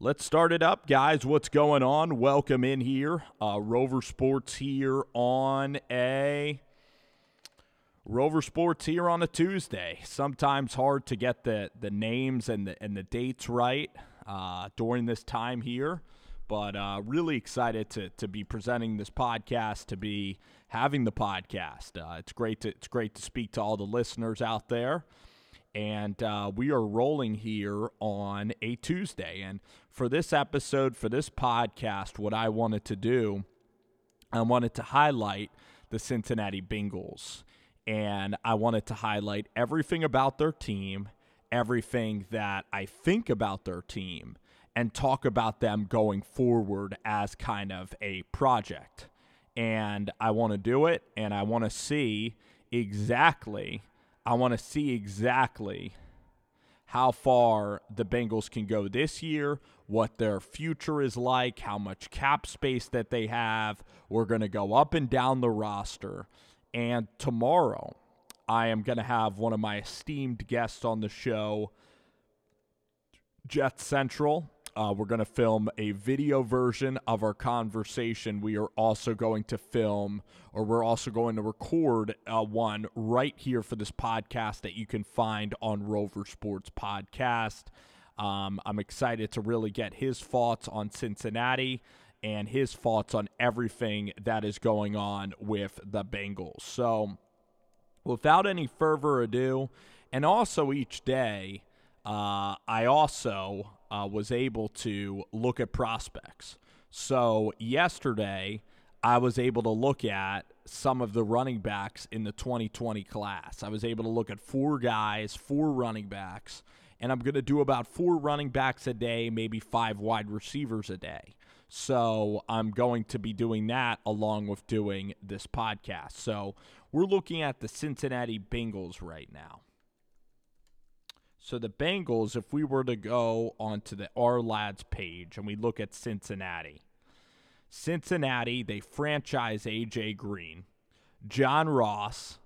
Let's start it up, guys. What's going on? Welcome in here. Uh, Rover Sports here on a Rover Sports here on a Tuesday. Sometimes hard to get the, the names and the and the dates right uh, during this time here, but uh, really excited to to be presenting this podcast, to be having the podcast. Uh, it's great to it's great to speak to all the listeners out there and uh, we are rolling here on a Tuesday. And for this episode, for this podcast, what I wanted to do, I wanted to highlight the Cincinnati Bengals. And I wanted to highlight everything about their team, everything that I think about their team, and talk about them going forward as kind of a project. And I want to do it, and I want to see exactly I want to see exactly how far the Bengals can go this year, what their future is like, how much cap space that they have. We're going to go up and down the roster. And tomorrow, I am going to have one of my esteemed guests on the show, Jet Central. Uh, we're going to film a video version of our conversation. We are also going to film, or we're also going to record uh, one right here for this podcast that you can find on Rover Sports Podcast. Um, I'm excited to really get his thoughts on Cincinnati and his thoughts on everything that is going on with the Bengals. So, without any further ado, and also each day, uh, I also uh, was able to look at prospects. So yesterday, I was able to look at some of the running backs in the 2020 class. I was able to look at four guys, four running backs, and I'm going to do about four running backs a day, maybe five wide receivers a day. So I'm going to be doing that along with doing this podcast. So we're looking at the Cincinnati Bengals right now. So the Bengals, if we were to go onto the Our Lads page and we look at Cincinnati, Cincinnati, they franchise AJ Green, John Ross,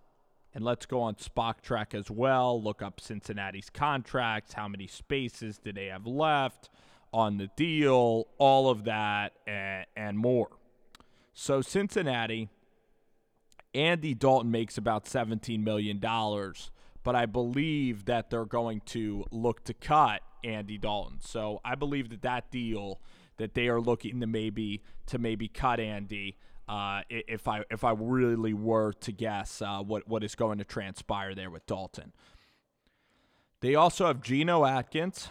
and let's go on Spotrac as well. Look up Cincinnati's contracts. How many spaces do they have left on the deal? All of that and, and more. So Cincinnati, Andy Dalton makes about $17 million but I believe that they're going to look to cut Andy Dalton. So I believe that that deal that they are looking to maybe to maybe cut Andy. Uh, if I if I really were to guess uh, what what is going to transpire there with Dalton, they also have Geno Atkins,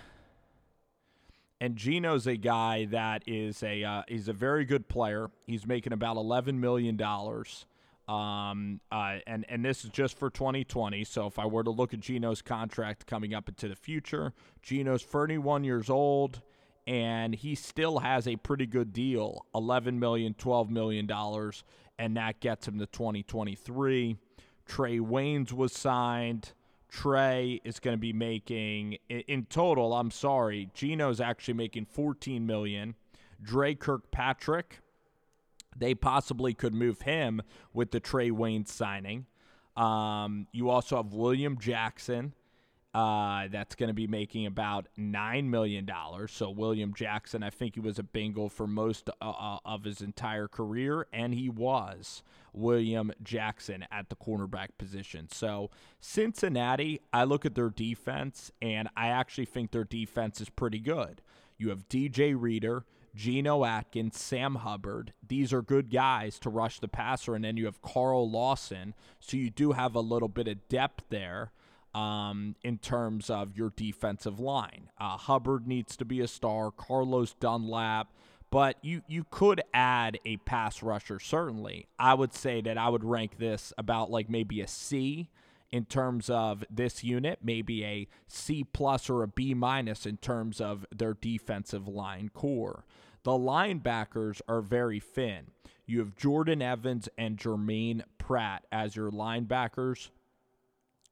and Geno's a guy that is a uh, he's a very good player. He's making about eleven million dollars. Um, uh, and and this is just for 2020. So if I were to look at Geno's contract coming up into the future, Geno's 31 years old, and he still has a pretty good deal 11 million, 12 million dollars, and that gets him to 2023. Trae Waynes was signed. Trey is going to be making in total. I'm sorry, Geno's actually making 14 million. Dre Kirkpatrick they possibly could move him with the Trae Wayne signing. Um, you also have William Jackson. Uh, that's going to be making about $9 million. So, William Jackson, I think he was a Bengal for most uh, uh, of his entire career, and he was William Jackson at the cornerback position. So, Cincinnati, I look at their defense, and I actually think their defense is pretty good. You have DJ Reader, Geno Atkins, Sam Hubbard. These are good guys to rush the passer. And then you have Carl Lawson. So you do have a little bit of depth there um, in terms of your defensive line. Uh, Hubbard needs to be a star, Carlos Dunlap. But you, you could add a pass rusher, certainly. I would say that I would rank this about like maybe a C in terms of this unit, maybe a C plus or a B minus in terms of their defensive line core. The linebackers are very thin. You have Jordan Evans and Jermaine Pratt as your linebackers.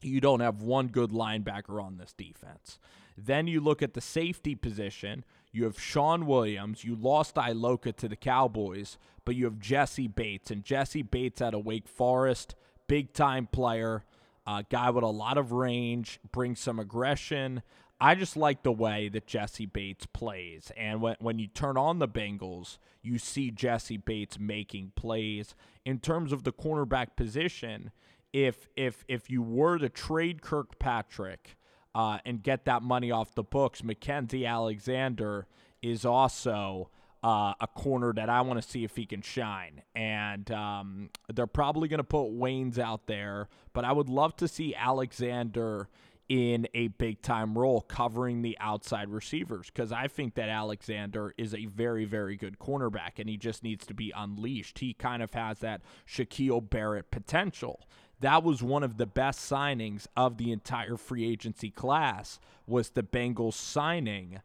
You don't have one good linebacker on this defense. Then you look at the safety position. You have Shawn Williams. You lost Iloka to the Cowboys, but you have Jessie Bates. And Jessie Bates out of Wake Forest, big time player, uh, guy with a lot of range, brings some aggression. I just like the way that Jessie Bates plays. And when, when you turn on the Bengals, you see Jessie Bates making plays. In terms of the cornerback position, if if if you were to trade Kirkpatrick uh, and get that money off the books, Mackensie Alexander is also uh, a corner that I want to see if he can shine. And um, they're probably going to put Waynes out there, but I would love to see Alexander in a big time role covering the outside receivers because I think that Alexander is a very, very good cornerback and he just needs to be unleashed. He kind of has that Shaquil Barrett potential. That was one of the best signings of the entire free agency class was the Bengals signing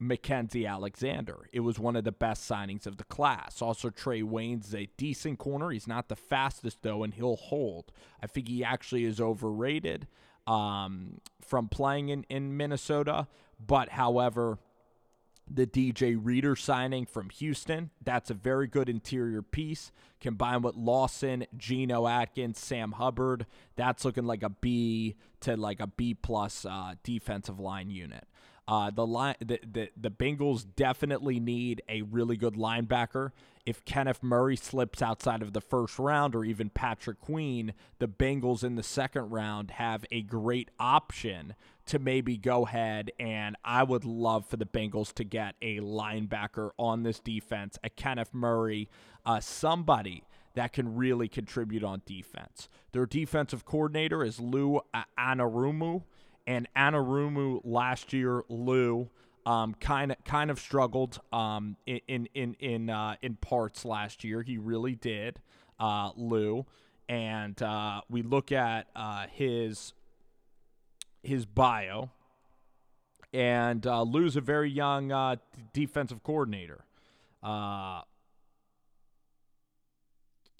Mackensie Alexander. It was one of the best signings of the class. Also, Trae Waynes a decent corner. He's not the fastest, though, and he'll hold. I think he actually is overrated um, from playing in, in Minnesota. But, however, the DJ Reader signing from Houston, that's a very good interior piece. Combined with Lawson, Geno Atkins, Sam Hubbard, that's looking like a B to like a B plus uh, defensive line unit. Uh, the line, the, the the Bengals definitely need a really good linebacker. If Kenneth Murray slips outside of the first round, or even Patrick Queen, the Bengals in the second round have a great option to maybe go ahead. And I would love for the Bengals to get a linebacker on this defense, a Kenneth Murray, uh, somebody that can really contribute on defense. Their defensive coordinator is Lou Anarumo and Anarumo last year, Lou um, kind of kind of struggled um, in in in uh, in parts last year. He really did, uh, Lou. And uh, we look at uh, his his bio, and uh, Lou's a very young uh, defensive coordinator.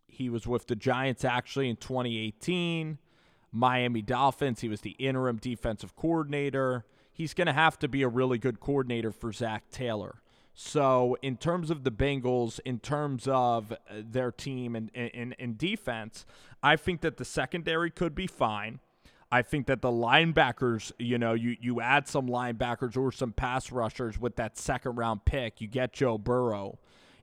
he was with the Giants actually in 2018. Miami Dolphins. He was the interim defensive coordinator. He's going to have to be a really good coordinator for Zach Taylor. So, in terms of the Bengals, in terms of uh, their team and in defense, I think that the secondary could be fine. I think that the linebackers, you know, you, you add some linebackers or some pass rushers with that second round pick, you get Joe Burrow.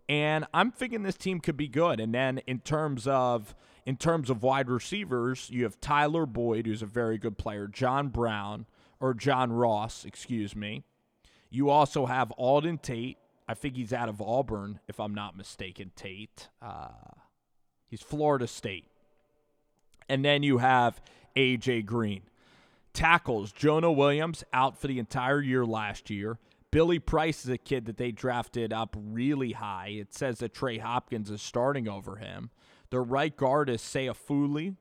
And I'm thinking this team could be good. And then in terms of in terms of wide receivers, you have Tyler Boyd, who's a very good player, John Brown, or John Ross, excuse me. You also have Auden Tate. I think he's out of Auburn, if I'm not mistaken, Tate. Uh, he's Florida State. And then you have A.J. Green. Tackles, Jonah Williams out for the entire year last year. Billy Price is a kid that they drafted up really high. It says that Trey Hopkins is starting over him. Their right guard is Su'a-Filo.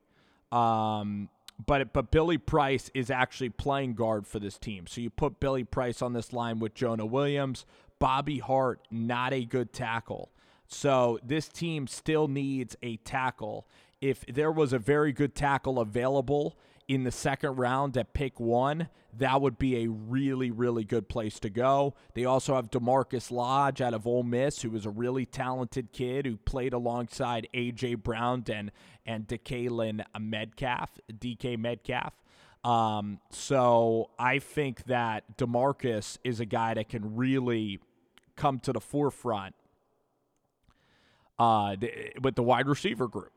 Um, but but Billy Price is actually playing guard for this team. So you put Billy Price on this line with Jonah Williams, Bobby Hart, not a good tackle. So this team still needs a tackle. If there was a very good tackle available in the second round at pick one, that would be a really, really good place to go. They also have Damarkus Lodge out of Ole Miss, who is a really talented kid who played alongside A.J. Brown and, and DeKaylin Metcalf, DK Metcalf. Um, so I think that Damarkus is a guy that can really come to the forefront uh, with the wide receiver group.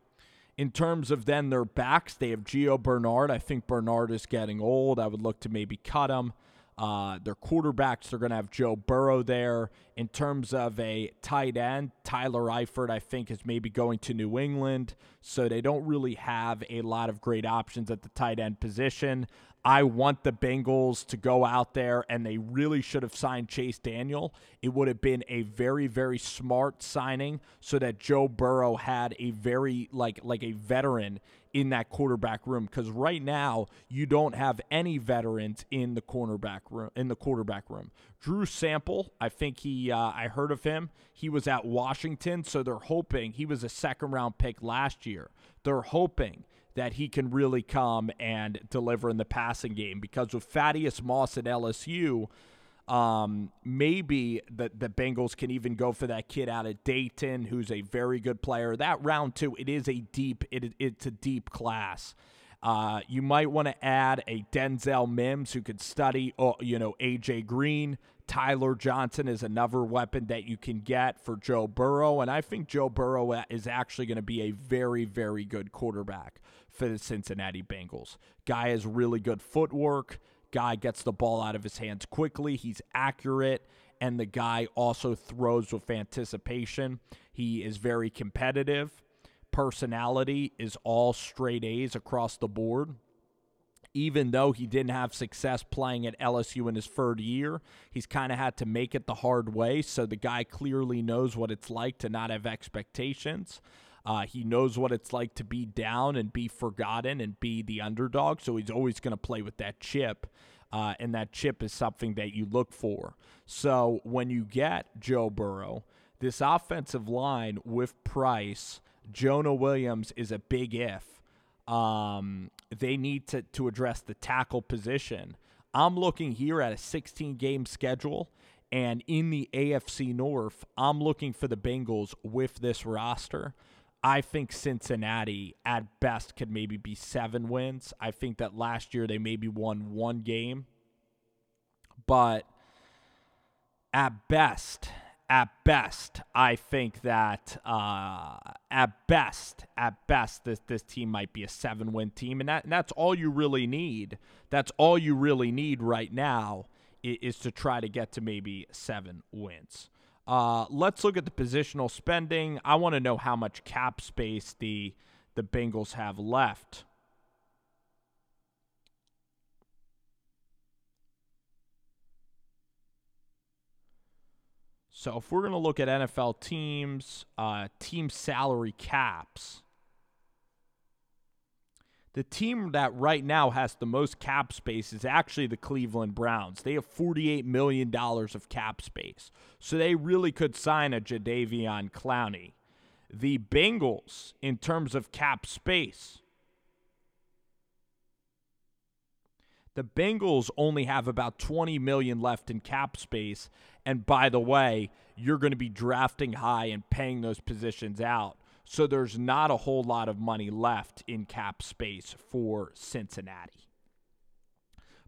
In terms of then their backs, they have Gio Bernard. I think Bernard is getting old. I would look to maybe cut him. Uh, their quarterbacks, they're going to have Joe Burrow there. In terms of a tight end, Tyler Eifert, I think, is maybe going to New England. So they don't really have a lot of great options at the tight end position. I want the Bengals to go out there and they really should have signed Chase Daniel. It would have been a very very smart signing so that Joe Burrow had a very like like a veteran in that quarterback room cuz right now you don't have any veterans in the cornerback room in the quarterback room. Drew Sample, I think he uh, I heard of him. He was at Washington, so they're hoping he was a second round pick last year. They're hoping that he can really come and deliver in the passing game because with Thaddeus Moss at LSU, um, maybe the, the Bengals can even go for that kid out of Dayton who's a very good player. That round two, it is a deep, it, it's a deep class. Uh, you might want to add a Denzel Mims who could study, uh, you know, AJ Green. Tyler Johnson is another weapon that you can get for Joe Burrow. And I think Joe Burrow uh, is actually going to be a very, very good quarterback for the Cincinnati Bengals. Guy has really good footwork. Guy gets the ball out of his hands quickly. He's accurate. And the guy also throws with anticipation. He is very competitive personality is all straight A's across the board. Even though he didn't have success playing at LSU in his third year, he's kind of had to make it the hard way. So the guy clearly knows what it's like to not have expectations. Uh, he knows what it's like to be down and be forgotten and be the underdog. So he's always going to play with that chip. Uh, and that chip is something that you look for. So when you get Joe Burrow, this offensive line with Price Jonah Williams is a big if. Um, they need to, to address the tackle position. I'm looking here at a 16 game schedule, and in the AFC North, I'm looking for the Bengals with this roster. I think Cincinnati at best could maybe be seven wins. I think that last year they maybe won one game. But at best, at best, I think that uh, at best, at best, this this team might be a seven win team, and that and that's all you really need. That's all you really need right now is, is to try to get to maybe seven wins. Uh, let's look at the positional spending. I want to know how much cap space the the Bengals have left. So if we're going to look at NFL teams, uh, team salary caps, the team that right now has the most cap space is actually the Cleveland Browns. They have $48 million of cap space. So they really could sign a Jadeveon Clowney. The Bengals, in terms of cap space, the Bengals only have about 20 million left in cap space and by the way, you're going to be drafting high and paying those positions out. So there's not a whole lot of money left in cap space for Cincinnati.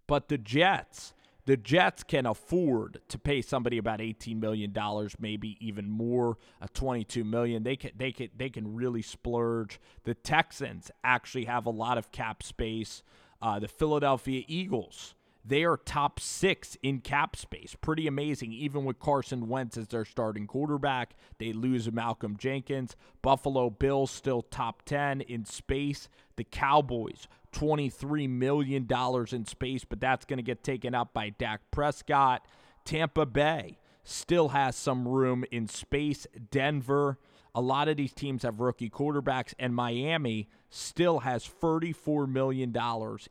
But the Jets, the Jets can afford to pay somebody about 18 million dollars, maybe even more, a 22 million. They can they can they can really splurge. The Texans actually have a lot of cap space. Uh, the Philadelphia Eagles they are top six in cap space. Pretty amazing. Even with Carson Wentz as their starting quarterback, they lose Malcolm Jenkins. Buffalo Bills still top 10 in space. The Cowboys, $23 million in space, but that's going to get taken up by Dak Prescott. Tampa Bay still has some room in space. Denver, a lot of these teams have rookie quarterbacks, and Miami still has $34 million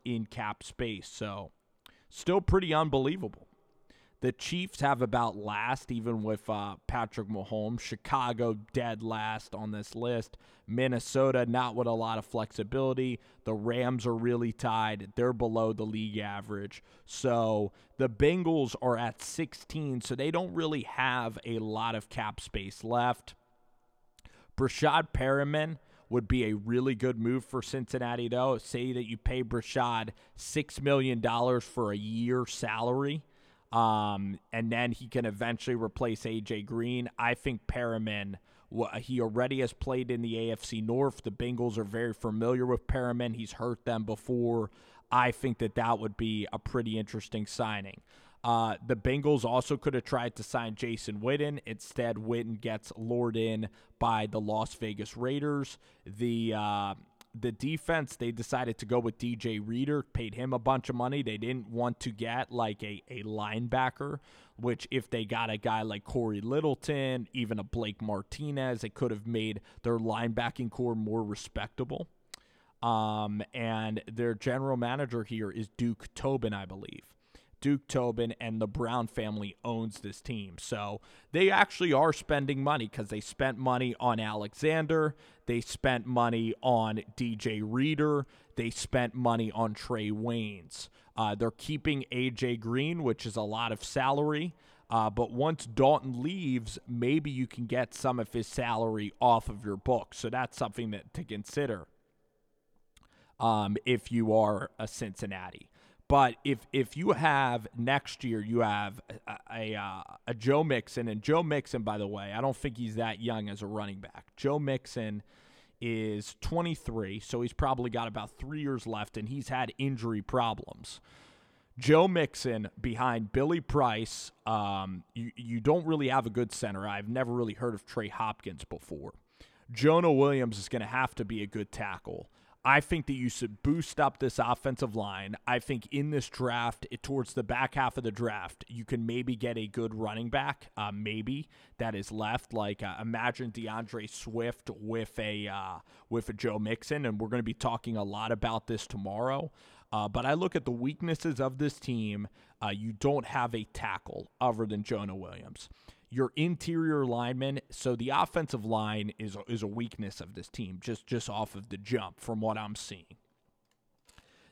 in cap space. So still pretty unbelievable. The Chiefs have about last, even with uh, Patrick Mahomes. Chicago dead last on this list. Minnesota not with a lot of flexibility. The Rams are really tied. They're below the league average. So the Bengals are at 16, so they don't really have a lot of cap space left. Breshad Perriman would be a really good move for Cincinnati, though. Say that you pay Breshad $6 million for a year salary, um, and then he can eventually replace A.J. Green. I think Perriman, he already has played in the AFC North. The Bengals are very familiar with Perriman, he's hurt them before. I think that that would be a pretty interesting signing. Uh, the Bengals also could have tried to sign Jason Witten. Instead, Witten gets lured in by the Las Vegas Raiders. The uh, the defense they decided to go with DJ Reader, paid him a bunch of money. They didn't want to get like a, a linebacker, which if they got a guy like Cory Littleton, even a Blake Martinez, it could have made their linebacking core more respectable. Um, and their general manager here is Duke Tobin, I believe. Duke Tobin and the Brown family owns this team. So they actually are spending money because they spent money on Alexander. They spent money on DJ Reader. They spent money on Trae Waynes. Uh, they're keeping AJ Green, which is a lot of salary. Uh, but once Dalton leaves, maybe you can get some of his salary off of your book. So that's something that to consider. um, if you are a Cincinnati. But if if you have next year, you have a a, uh, a Joe Mixon, and Joe Mixon, by the way, I don't think he's that young as a running back. Joe Mixon is 23, so he's probably got about three years left, and he's had injury problems. Joe Mixon behind Billy Price. Um, you, you don't really have a good center. I've never really heard of Trey Hopkins before. Jonah Williams is going to have to be a good tackle. I think that you should boost up this offensive line. I think in this draft, it, towards the back half of the draft, you can maybe get a good running back, uh, maybe that is left. Like uh, imagine DeAndre Swift with a uh, with a Joe Mixon, and we're going to be talking a lot about this tomorrow. Uh, but I look at the weaknesses of this team. Uh, you don't have a tackle other than Jonah Williams your interior linemen. So the offensive line is is a weakness of this team, just just off of the jump from what I'm seeing.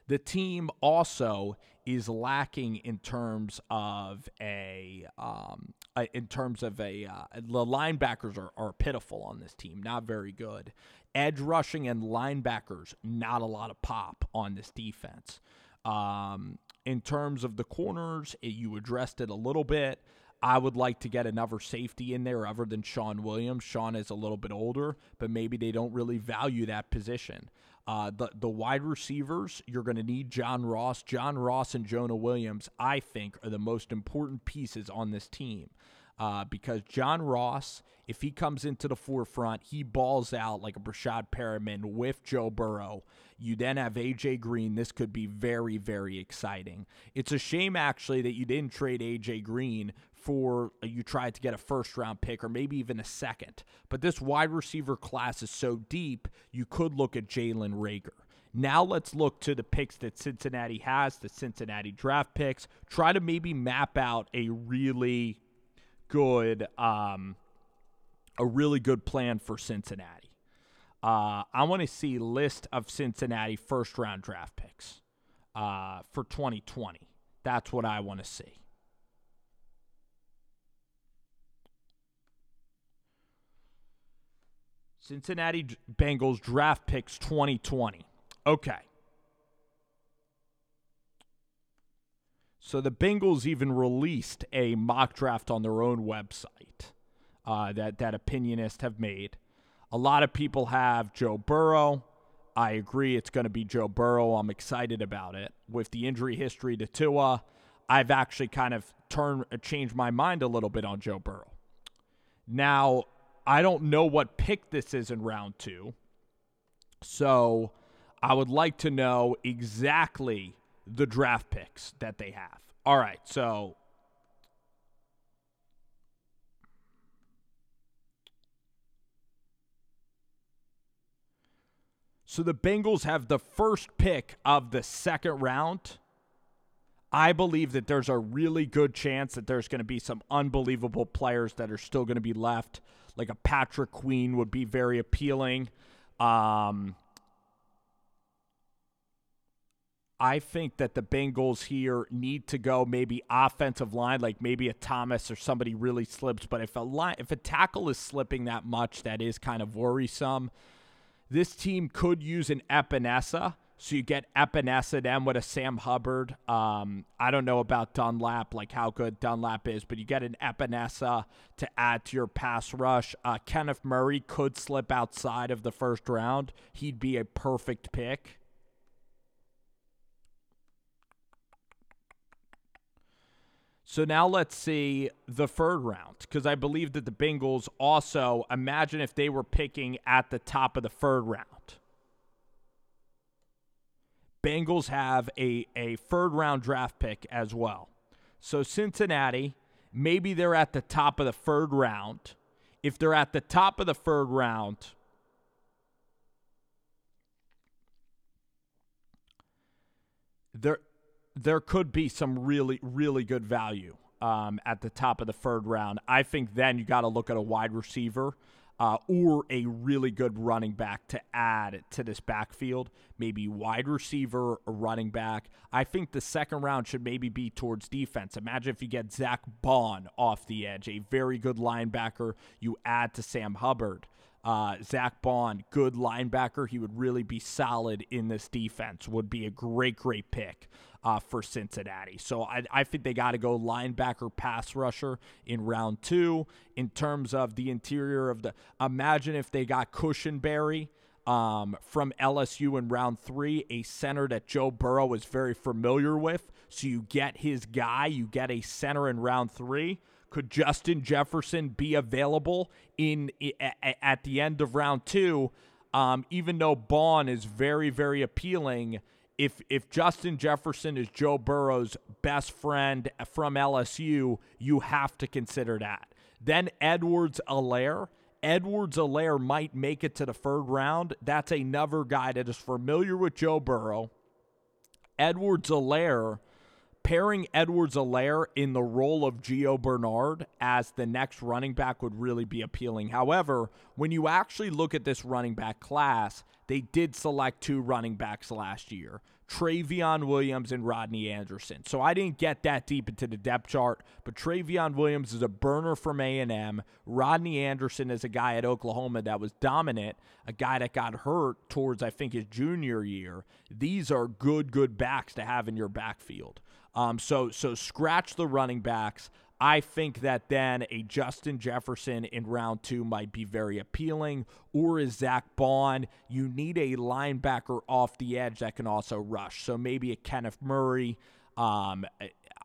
The team also is lacking in terms of a um, in terms of a uh, the linebackers are, are pitiful on this team, not very good. Edge rushing and linebackers, not a lot of pop on this defense. Um, in terms of the corners, it, you addressed it a little bit. I would like to get another safety in there other than Shawn Williams. Shawn is a little bit older, but maybe they don't really value that position. Uh, the the wide receivers, you're going to need John Ross. John Ross and Jonah Williams, I think, are the most important pieces on this team. Uh, because John Ross, if he comes into the forefront, he balls out like a Breshad Perriman with Joe Burrow. You then have AJ Green. This could be very, very exciting. It's a shame, actually, that you didn't trade AJ Green for uh, you tried to get a first round pick or maybe even a second. But this wide receiver class is so deep, you could look at Jalen Reagor. Now let's look to the picks that Cincinnati has, the Cincinnati draft picks. Try to maybe map out a really good, um, a really good plan for Cincinnati. Uh, I want to see list of Cincinnati first round draft picks uh, for 2020. That's what I want to see. Cincinnati Bengals draft picks 2020. Okay. So the Bengals even released a mock draft on their own website uh, that that opinionists have made. A lot of people have Joe Burrow. I agree, it's going to be Joe Burrow. I'm excited about it. With the injury history to Tua, I've actually kind of turned changed my mind a little bit on Joe Burrow. Now, I don't know what pick this is in round two. So I would like to know exactly the draft picks that they have. All right. So So the Bengals have the first pick of the second round. I believe that there's a really good chance that there's going to be some unbelievable players that are still going to be left like a Patrick Queen would be very appealing. Um, I think that the Bengals here need to go maybe offensive line, like maybe a Thomas or somebody really slips. But if a line, if a tackle is slipping that much, that is kind of worrisome. This team could use an Epenesa. So you get Epenesa then with a Sam Hubbard. Um, I don't know about Dunlap, like how good Dunlap is, but you get an Epenesa to add to your pass rush. Uh, Kenneth Murray could slip outside of the first round. He'd be a perfect pick. So now let's see the third round because I believe that the Bengals also imagine if they were picking at the top of the third round. Bengals have a, a third round draft pick as well. So Cincinnati, maybe they're at the top of the third round. If they're at the top of the third round, there there could be some really really good value um, at the top of the third round. I think then you got to look at a wide receiver uh, or a really good running back to add to this backfield. Maybe wide receiver, or running back. I think the second round should maybe be towards defense. Imagine if you get Zack Baun off the edge, a very good linebacker. You add to Sam Hubbard. Uh, Zack Baun, good linebacker. He would really be solid in this defense. Would be a great, great pick uh, for Cincinnati. So I, I think they got to go linebacker, pass rusher in round two. In terms of the interior of the, imagine if they got Cushenberry um, from LSU in round three, a center that Joe Burrow is very familiar with. So you get his guy, you get a center in round three. Could Justin Jefferson be available in at the end of round two? Um, even though Baun is very, very appealing, if if Justin Jefferson is Joe Burrow's best friend from LSU, you have to consider that. Then Edwards-Helaire. Edwards Alaire might make it to the third round. That's another guy that is familiar with Joe Burrow. Edwards-Helaire, pairing Edwards-Helaire in the role of Gio Bernard as the next running back would really be appealing. However, when you actually look at this running back class, they did select two running backs last year. Trayveon Williams and Rodney Anderson. So I didn't get that deep into the depth chart, but Trayveon Williams is a burner from A&M. Rodney Anderson is a guy at Oklahoma that was dominant, a guy that got hurt towards I think his junior year. These are good good backs to have in your backfield. Um, so so scratch the running backs. I think that then a Justin Jefferson in round two might be very appealing, or is Zack Baun. You need a linebacker off the edge that can also rush. So maybe a Kenneth Murray. Um,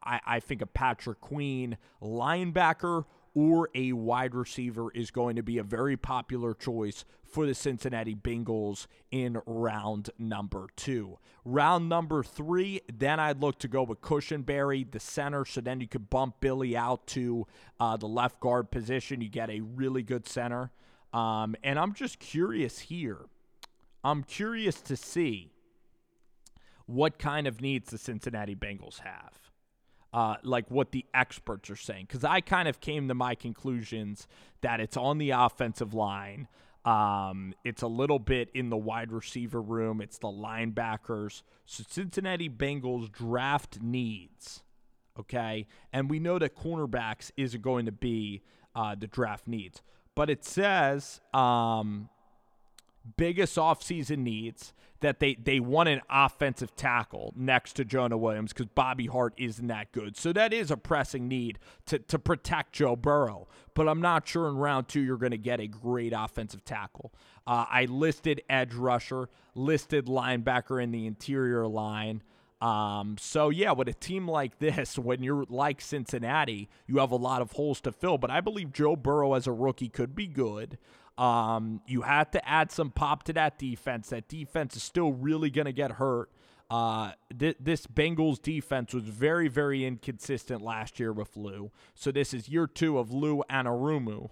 I, I think a Patrick Queen linebacker or a wide receiver is going to be a very popular choice for the Cincinnati Bengals in round number two. Round number three, then I'd look to go with Cushenberry, the center, so then you could bump Billy out to uh, the left guard position. You get a really good center. Um, and I'm just curious here. I'm curious to see what kind of needs the Cincinnati Bengals have uh, like what the experts are saying. Because I kind of came to my conclusions that it's on the offensive line. Um, it's a little bit in the wide receiver room. It's the linebackers. So Cincinnati Bengals draft needs. Okay. And we know that cornerbacks isn't going to be uh, the draft needs. But it says um, biggest offseason needs that they they want an offensive tackle next to Jonah Williams because Bobby Hart isn't that good. So that is a pressing need to, to protect Joe Burrow. But I'm not sure in round two you're going to get a great offensive tackle. Uh, I listed edge rusher, listed linebacker in the interior line. Um, so yeah, with a team like this, when you're like Cincinnati, you have a lot of holes to fill. But I believe Joe Burrow as a rookie could be good. Um, you had to add some pop to that defense. That defense is still really going to get hurt. Uh, th- this Bengals defense was very, very inconsistent last year with Lou. So this is year two of Lou Anarumo.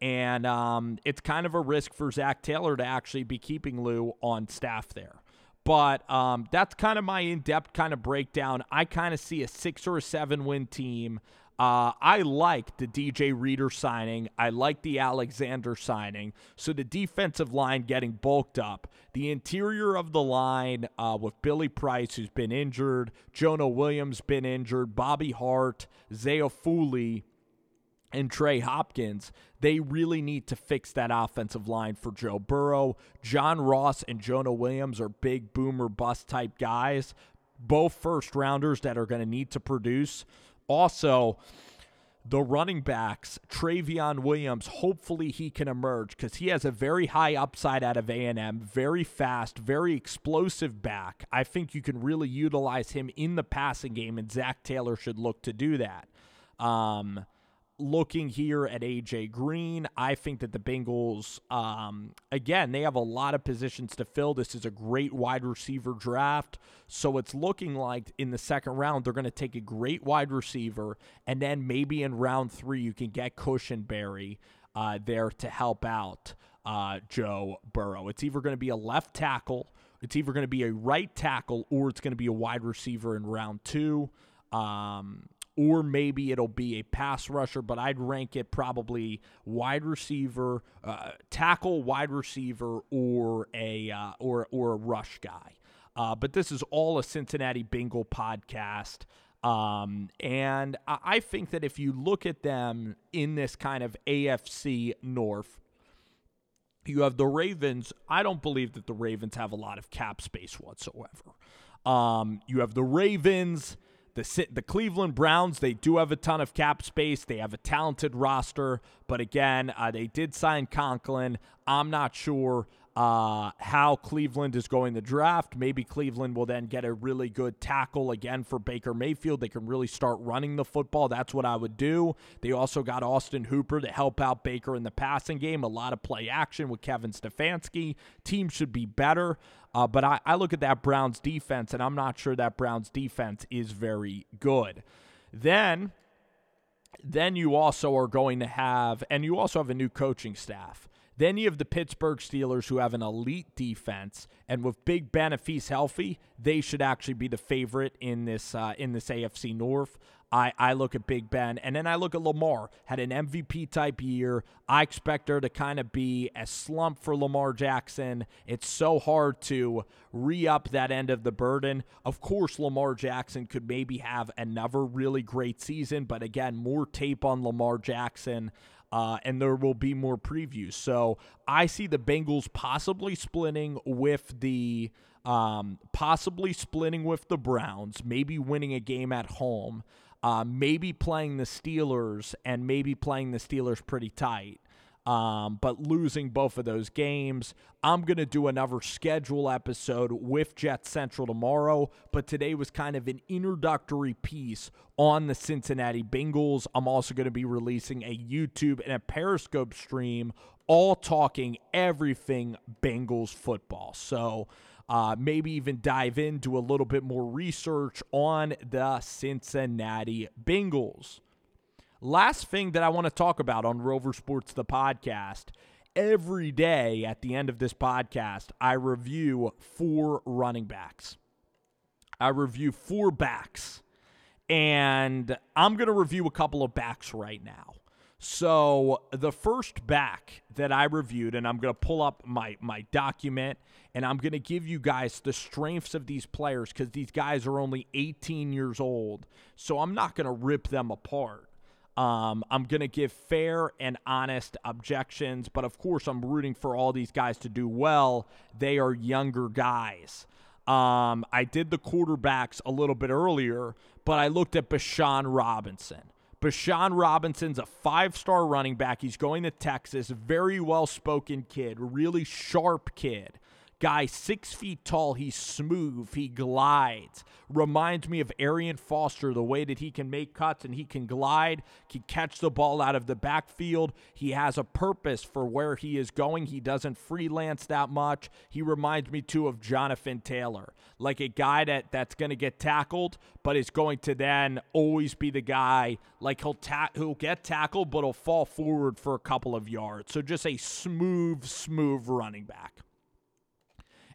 And um, it's kind of a risk for Zach Taylor to actually be keeping Lou on staff there. But um, that's kind of my in depth kind of breakdown. I kind of see a six or a seven win team. Uh, I like the DJ Reader signing. I like the Alexander signing. So the defensive line getting bulked up. The interior of the line uh, with Billy Price, who's been injured, Jonah Williams been injured, Bobby Hart, Zaya Foley, and Trey Hopkins, they really need to fix that offensive line for Joe Burrow. John Ross and Jonah Williams are big boomer bust type guys, both first rounders that are going to need to produce. Also, the running backs, Trayveon Williams, hopefully he can emerge because he has a very high upside out of A&M, very fast, very explosive back. I think you can really utilize him in the passing game, and Zach Taylor should look to do that. Um, looking here at AJ Green, I think that the Bengals, um, again, they have a lot of positions to fill. This is a great wide receiver draft. So it's looking like in the second round, they're going to take a great wide receiver. And then maybe in round three, you can get Cushenberry uh, there to help out uh, Joe Burrow. It's either going to be a left tackle, it's either going to be a right tackle, or it's going to be a wide receiver in round two. Um, or maybe it'll be a pass rusher, but I'd rank it probably wide receiver, uh, tackle, wide receiver, or a uh, or or a rush guy. Uh, but this is all a Cincinnati Bengal podcast. Um, and I think that if you look at them in this kind of AFC North, You have the Ravens. I don't believe that the Ravens have a lot of cap space whatsoever. Um, you have the Ravens, the the Cleveland Browns. They do have a ton of cap space. They have a talented roster, but again, uh, they did sign Conklin. I'm not sure uh, how Cleveland is going to draft. Maybe Cleveland will then get a really good tackle again for Baker Mayfield. They can really start running the football. That's what I would do. They also got Austin Hooper to help out Baker in the passing game. A lot of play action with Kevin Stefanski. Team should be better. Uh, but I, I look at that Browns defense, and I'm not sure that Browns defense is very good. Then, then you also are going to have, and you also have a new coaching staff. Then you have the Pittsburgh Steelers who have an elite defense, and with Big Ben if he's healthy, they should actually be the favorite in this uh, in this AFC North. I, I look at Big Ben, and then I look at Lamar. Had an MVP type year. I expect her to kind of be a slump for Lamar Jackson. It's so hard to re up that end of the burden. Of course, Lamar Jackson could maybe have another really great season, but again, more tape on Lamar Jackson uh, and there will be more previews. So I see the Bengals possibly splitting with the um, possibly splitting with the Browns, maybe winning a game at home, uh, maybe playing the Steelers, and maybe playing the Steelers pretty tight um, but losing both of those games. I'm going to do another schedule episode with Jet Central tomorrow, but today was kind of an introductory piece on the Cincinnati Bengals. I'm also going to be releasing a YouTube and a Periscope stream, all talking everything Bengals football. So, uh, maybe even dive into a little bit more research on the Cincinnati Bengals. Last thing that I want to talk about on Rover Sports, the podcast. Every day at the end of this podcast, I review four running backs. I review four backs. And I'm going to review a couple of backs right now. So, the first back that I reviewed, and I'm going to pull up my, my document and I'm going to give you guys the strengths of these players because these guys are only 18 years old. So, I'm not going to rip them apart. Um, I'm going to give fair and honest objections, but of course, I'm rooting for all these guys to do well. They are younger guys. Um, I did the quarterbacks a little bit earlier, but I looked at Bijan Robinson. Bijan Robinson's a five star running back. He's going to Texas. Very well spoken kid, really sharp kid. Guy six feet tall. He's smooth. He glides. Reminds me of Arian Foster, the way that he can make cuts and he can glide, can catch the ball out of the backfield. He has a purpose for where he is going. He doesn't freelance that much. He reminds me too of Jonathan Taylor, like a guy that, that's going to get tackled, but is going to then always be the guy like he'll ta- he'll get tackled, but he'll fall forward for a couple of yards. So just a smooth, smooth running back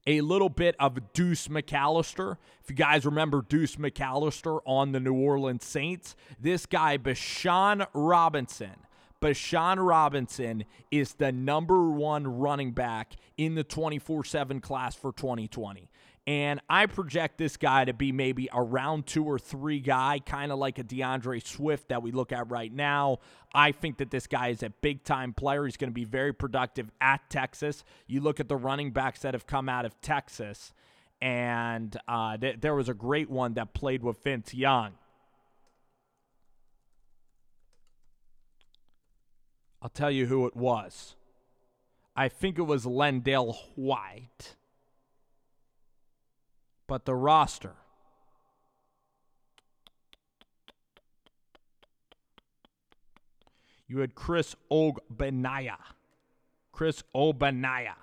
a little bit of Deuce McAllister. If you guys remember Deuce McAllister on the New Orleans Saints, this guy, Bijan Robinson, Bijan Robinson is the number one running back in the 24 7 class for 2020. And I project this guy to be maybe a round two or three guy, kind of like a DeAndre Swift that we look at right now. I think that this guy is a big time player. He's going to be very productive at Texas. You look at the running backs that have come out of Texas, and uh, th- there was a great one that played with Vince Young. I'll tell you who it was. I think it was LenDale White but the roster. You had Chris Ogbonnaya. Chris Ogbonnaya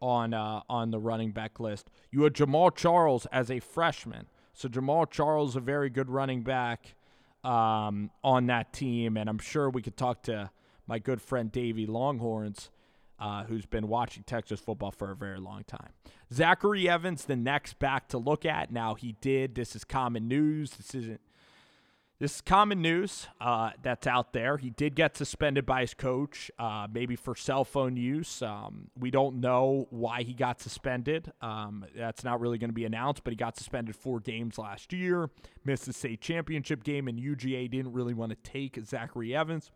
on uh, on the running back list. You had Jamaal Charles as a freshman. So Jamaal Charles, a very good running back um, on that team, and I'm sure we could talk to my good friend Davey Longhorns uh, who's been watching Texas football for a very long time. Zachary Evans, the next back to look at. Now he did. This is common news. This isn't. This is common news uh, that's out there. He did get suspended by his coach, uh, maybe for cell phone use. Um, we don't know why he got suspended. Um, that's not really going to be announced, but he got suspended four games last year. Missed the state championship game, and UGA didn't really want to take Zachary Evans,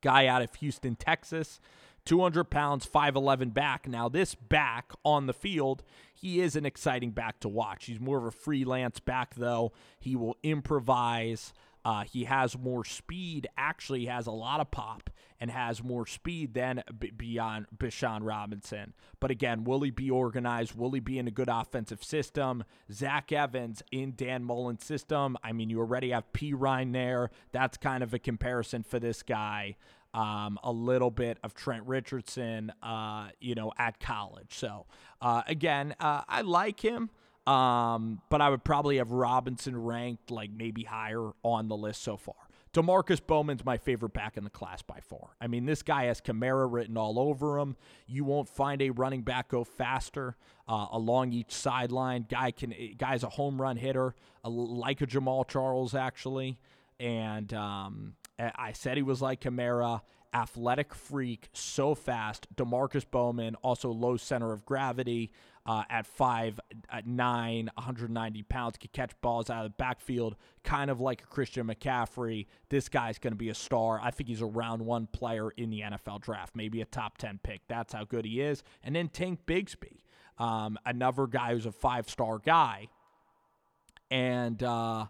guy out of Houston, Texas 200 pounds, 5'11 back. Now, this back on the field, he is an exciting back to watch. He's more of a freelance back, though. He will improvise. Uh, he has more speed, actually has a lot of pop and has more speed than B- beyond Bijan Robinson. But again, will he be organized? Will he be in a good offensive system? Zach Evans in Dan Mullen's system. I mean, you already have Perine there. That's kind of a comparison for this guy. Um, a little bit of Trent Richardson, uh, you know, at college. So uh, again, uh, I like him. Um, but I would probably have Robinson ranked like maybe higher on the list so far. Demarkus Bowman's my favorite back in the class by far. I mean, this guy has Kamara written all over him. You won't find a running back go faster uh, along each sideline. Guy can guy's a home run hitter, like a Jamaal Charles actually. And um, I said he was like Kamara athletic freak, so fast. Demarkus Bowman, also low center of gravity uh, at five, at nine, 190 pounds, could catch balls out of the backfield, kind of like a Christian McCaffrey. This guy's going to be a star. I think he's a round one player in the NFL draft, maybe a top 10 pick. That's how good he is. And then Tank Bigsby, um, another guy who's a five star guy. And, uh,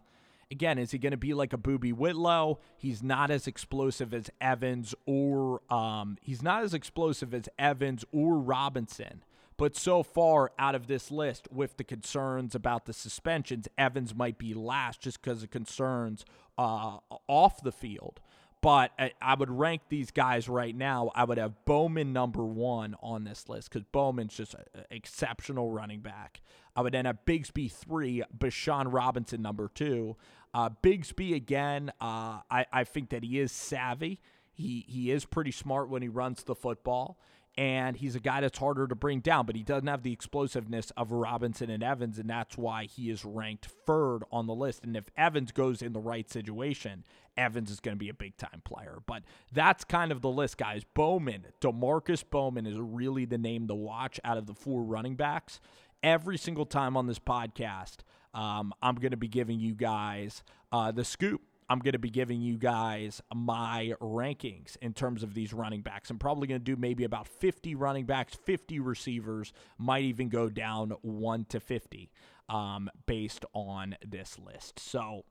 again, is he going to be like a Boobee Whitlow? He's not as explosive as Evans or um, he's not as explosive as Evans or Robinson. But so far out of this list, with the concerns about the suspensions, Evans might be last just because of concerns uh, off the field. But I, would rank these guys right now. I would have Bowman number one on this list because Bowman's just an exceptional running back. I would then have Bigsby three, Bijan Robinson number two. Uh, Bigsby again, uh, I, I think that he is savvy. He he is pretty smart when he runs the football and he's a guy that's harder to bring down, but he doesn't have the explosiveness of Robinson and Evans, and that's why he is ranked third on the list. And if Evans goes in the right situation, Evans is going to be a big time player. But that's kind of the list, guys. Bowman, Demarkus Bowman is really the name to watch out of the four running backs. Every single time on this podcast, um, I'm going to be giving you guys uh, the scoop I'm going to be giving you guys my rankings in terms of these running backs. I'm probably going to do maybe about 50 running backs, 50 receivers, might even go down 1 to 50 um, based on this list. So,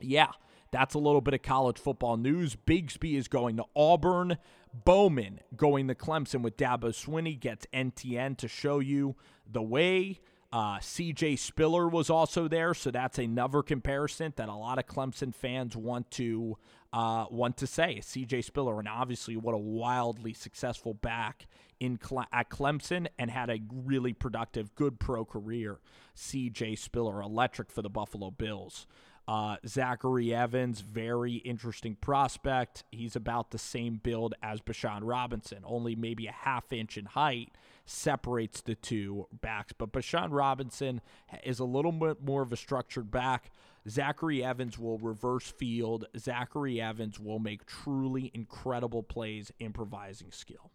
yeah, that's a little bit of college football news. Bigsby is going to Auburn. Bowman going to Clemson with Dabo Swinney gets Etienne to show you the way. Uh, CJ Spiller was also there, so that's another comparison that a lot of Clemson fans want to uh, want to say. CJ Spiller, and obviously what a wildly successful back in Cle- at Clemson, and had a really productive, good pro career. CJ Spiller, electric for the Buffalo Bills. Uh, Zachary Evans, very interesting prospect. He's about the same build as Bijan Robinson, only maybe a half inch in height separates the two backs. But Bijan Robinson is a little bit more of a structured back. Zachary Evans will reverse field. Zachary Evans will make truly incredible plays, improvising skill.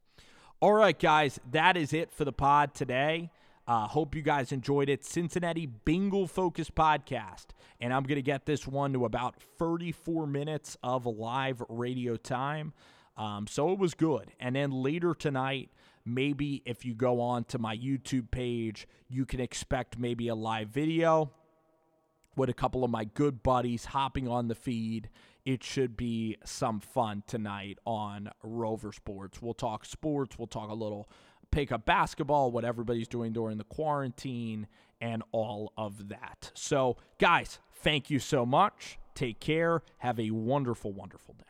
All right, guys, that is it for the pod today. Uh, hope you guys enjoyed it. Cincinnati Bengal focused podcast. And I'm going to get this one to about 34 minutes of live radio time. Um, so it was good. And then later tonight, maybe if you go on to my YouTube page, you can expect maybe a live video with a couple of my good buddies hopping on the feed. It should be some fun tonight on Rover Sports. We'll talk sports, we'll talk a little pick up basketball, what everybody's doing during the quarantine, and all of that. So, guys, thank you so much. Take care. Have a wonderful, wonderful day.